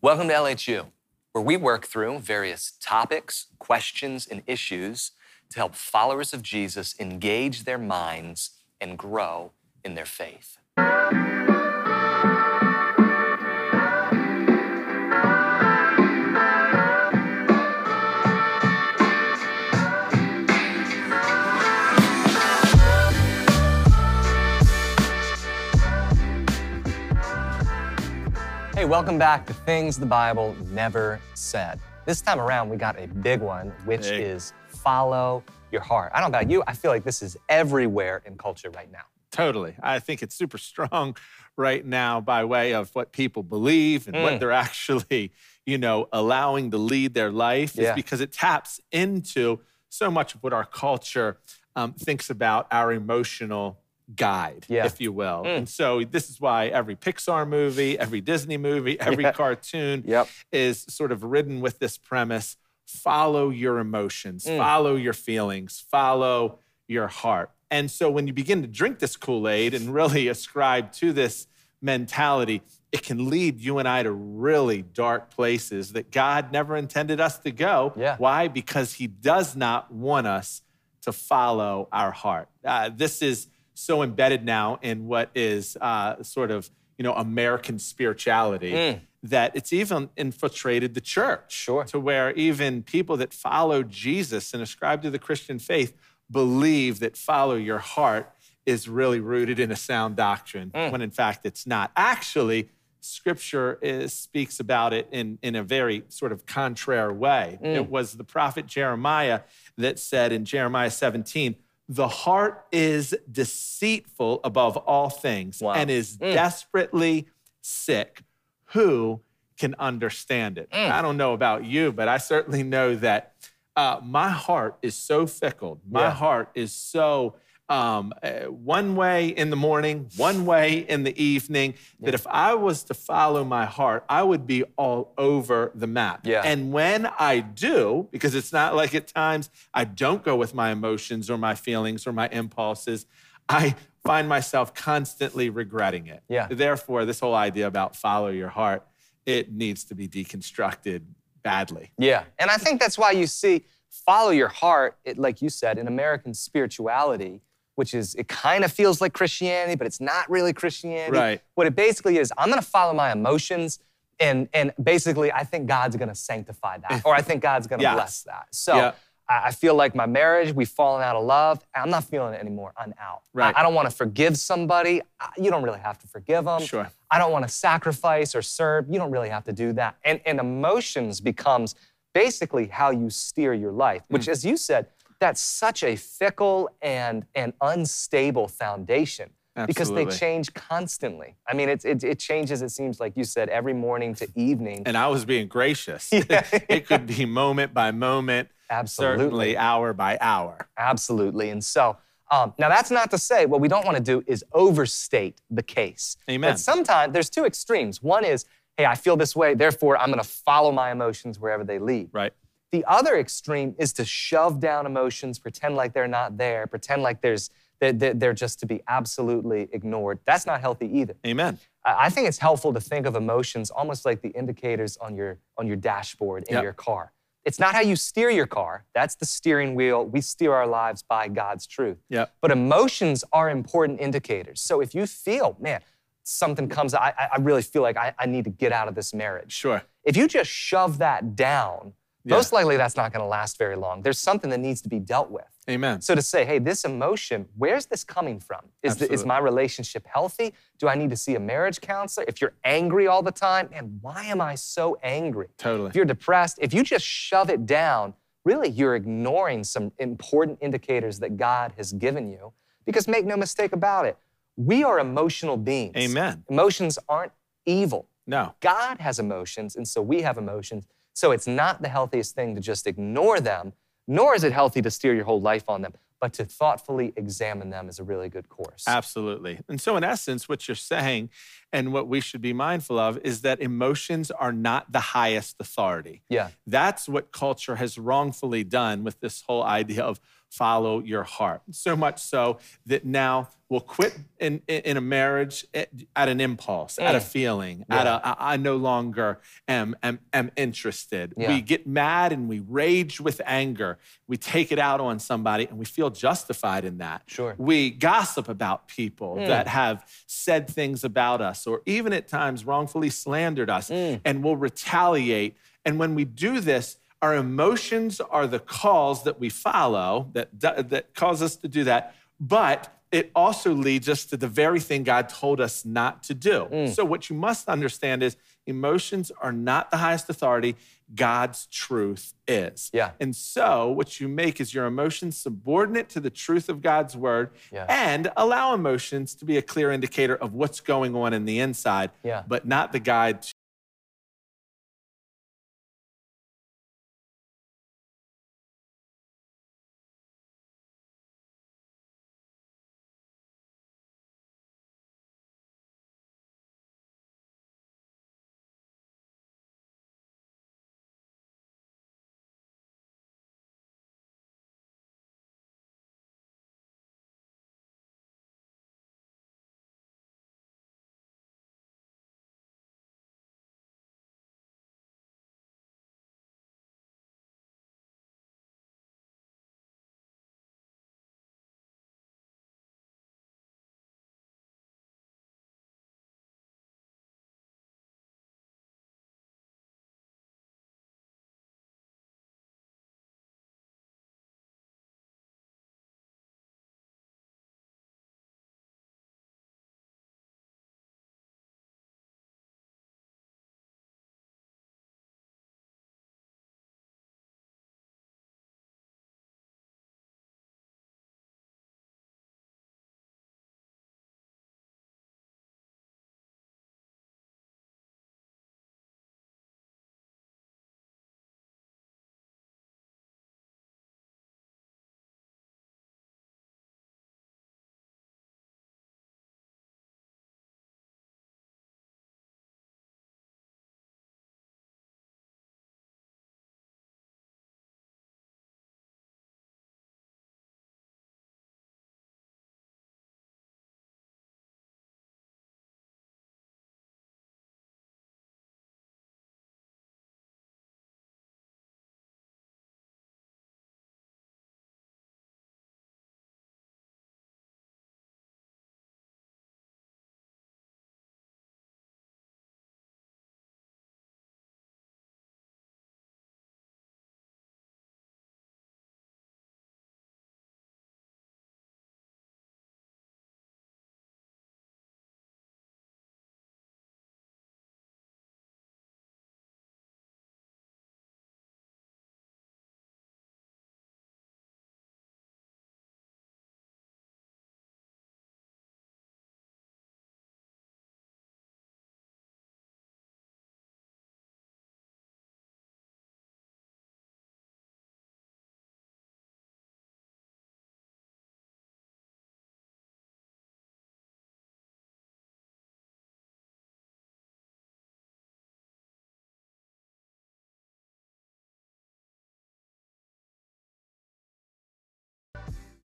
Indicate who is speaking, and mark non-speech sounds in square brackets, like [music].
Speaker 1: Welcome to LHU, where we work through various topics, questions, and issues to help followers of Jesus engage their minds and grow in their faith. Welcome back to Things the Bible Never Said. This time around, we got a big one, which
Speaker 2: Big.
Speaker 1: is follow your heart. I don't know about you, I feel like this is everywhere in culture right now.
Speaker 2: Totally. I think it's super strong right now by way of what people believe and
Speaker 1: Mm.
Speaker 2: what they're [laughs] actually, you know, allowing to lead their life
Speaker 1: Yeah.
Speaker 2: is because it taps into so much of what our culture um, thinks about our emotional guide,
Speaker 1: Yeah.
Speaker 2: if you will.
Speaker 1: Mm.
Speaker 2: And so this is why every Pixar movie, every Disney movie, [laughs] every
Speaker 1: Yeah.
Speaker 2: cartoon
Speaker 1: Yep.
Speaker 2: is sort of ridden with this premise follow your emotions,
Speaker 1: Mm.
Speaker 2: follow your feelings, follow your heart. And so when you begin to drink this Kool Aid and really ascribe to this mentality, it can lead you and I to really dark places that God never intended us to go.
Speaker 1: Yeah.
Speaker 2: Why? Because He does not want us to follow our heart. Uh, this is so embedded now in what is uh, sort of you know American spirituality
Speaker 1: Mm.
Speaker 2: that it's even infiltrated the church.
Speaker 1: Sure.
Speaker 2: To where even people that follow Jesus and ascribe to the Christian faith believe that follow your heart is really rooted in a sound doctrine,
Speaker 1: Mm.
Speaker 2: when in fact it's not. Actually, Scripture is, speaks about it in, in a very sort of contrary way.
Speaker 1: Mm.
Speaker 2: It was the prophet Jeremiah that said in Jeremiah 17, the heart is deceitful above all things
Speaker 1: Wow.
Speaker 2: and is
Speaker 1: Mm.
Speaker 2: desperately sick. Who can understand it?
Speaker 1: Mm.
Speaker 2: I don't know about you, but I certainly know that uh, my heart is so fickle. My
Speaker 1: Yeah.
Speaker 2: heart is so um, uh, one way in the morning, one way in the evening, that if I was to follow my heart, I would be all over the map.
Speaker 1: Yeah.
Speaker 2: And when I do, because it's not like at times I don't go with my emotions or my feelings or my impulses, I find myself constantly regretting it.
Speaker 1: Yeah.
Speaker 2: Therefore, this whole idea about follow your heart, it needs to be deconstructed badly.
Speaker 1: Yeah. And I think that's why you see follow your heart, it, like you said, in American spirituality, which is, it kind of feels like Christianity, but it's not really Christianity.
Speaker 2: Right.
Speaker 1: What it basically is, I'm going to follow my emotions. And, and basically, I think God's going to sanctify that, or I think God's going to
Speaker 2: Yes.
Speaker 1: bless that. So
Speaker 2: Yeah.
Speaker 1: I, I feel like my marriage, we've fallen out of love. I'm not feeling it anymore. I'm out.
Speaker 2: Right.
Speaker 1: I, I don't want to forgive somebody. I- You don't really have to forgive them.
Speaker 2: Sure.
Speaker 1: I don't want to sacrifice or serve. You don't really have to do that. And, and emotions becomes basically how you steer your life, which,
Speaker 2: Mm.
Speaker 1: as you said, that's such a fickle and, and unstable foundation because they change constantly. I mean, it, it, it changes, it seems like you said, every morning to evening.
Speaker 2: And I was being gracious. [laughs]
Speaker 1: Yeah. [laughs]
Speaker 2: it could be moment by moment,
Speaker 1: Absolutely.
Speaker 2: certainly hour by hour.
Speaker 1: Absolutely. And so, um, now that's not to say what we don't want to do is overstate the case.
Speaker 2: Amen.
Speaker 1: But sometimes there's two extremes. One is, hey, I feel this way, therefore I'm going to follow my emotions wherever they lead.
Speaker 2: Right.
Speaker 1: The other extreme is to shove down emotions, pretend like they're not there, pretend like there's they're, just to be absolutely ignored. That's not healthy either.
Speaker 2: Amen.
Speaker 1: I think it's helpful to think of emotions almost like the indicators on your on your dashboard in
Speaker 2: Yep.
Speaker 1: your car. It's not how you steer your car. That's the steering wheel. We steer our lives by God's truth.
Speaker 2: Yep.
Speaker 1: But emotions are important indicators. So if you feel, man, something comes, I, I I really feel like I, I need to get out of this marriage.
Speaker 2: Sure.
Speaker 1: If you just shove that down,
Speaker 2: Yeah.
Speaker 1: most likely that's not going to last very long. There's something that needs to be dealt with.
Speaker 2: Amen.
Speaker 1: So to say, hey, this emotion, where's this coming from? Is, the, is my relationship healthy? Do I need to see a marriage counselor? If you're angry all the time, man, why am I so angry?
Speaker 2: Totally.
Speaker 1: If you're depressed, if you just shove it down, really you're ignoring some important indicators that God has given you. Because make no mistake about it, we are emotional beings.
Speaker 2: Amen.
Speaker 1: Emotions aren't evil.
Speaker 2: No.
Speaker 1: God has emotions, and so we have emotions. So it's not the healthiest thing to just ignore them, nor is it healthy to steer your whole life on them, but to thoughtfully examine them is a really good course.
Speaker 2: Absolutely. And so, in essence, what you're saying and what we should be mindful of is that emotions are not the highest authority.
Speaker 1: Yeah.
Speaker 2: That's what culture has wrongfully done with this whole idea of follow your heart. So much so that now we'll quit in, in a marriage at, at an impulse, at a mm. feeling, at a I I no longer am, am, am interested.
Speaker 1: Yeah.
Speaker 2: We get mad and we rage with anger. We take it out on somebody and we feel justified in that.
Speaker 1: Sure.
Speaker 2: We gossip about people mm. that have said things about us or even at times wrongfully slandered us mm. and we'll retaliate. And when we do this, our emotions are the calls that we follow that, that cause us to do that. But it also leads us to the very thing God told us not to do. Mm. So, what you must understand is emotions are not the highest authority. God's truth is.
Speaker 1: Yeah.
Speaker 2: And so, what you make is your emotions subordinate to the truth of God's word
Speaker 1: Yeah.
Speaker 2: and allow emotions to be a clear indicator of what's going on in the inside,
Speaker 1: Yeah.
Speaker 2: but not the guide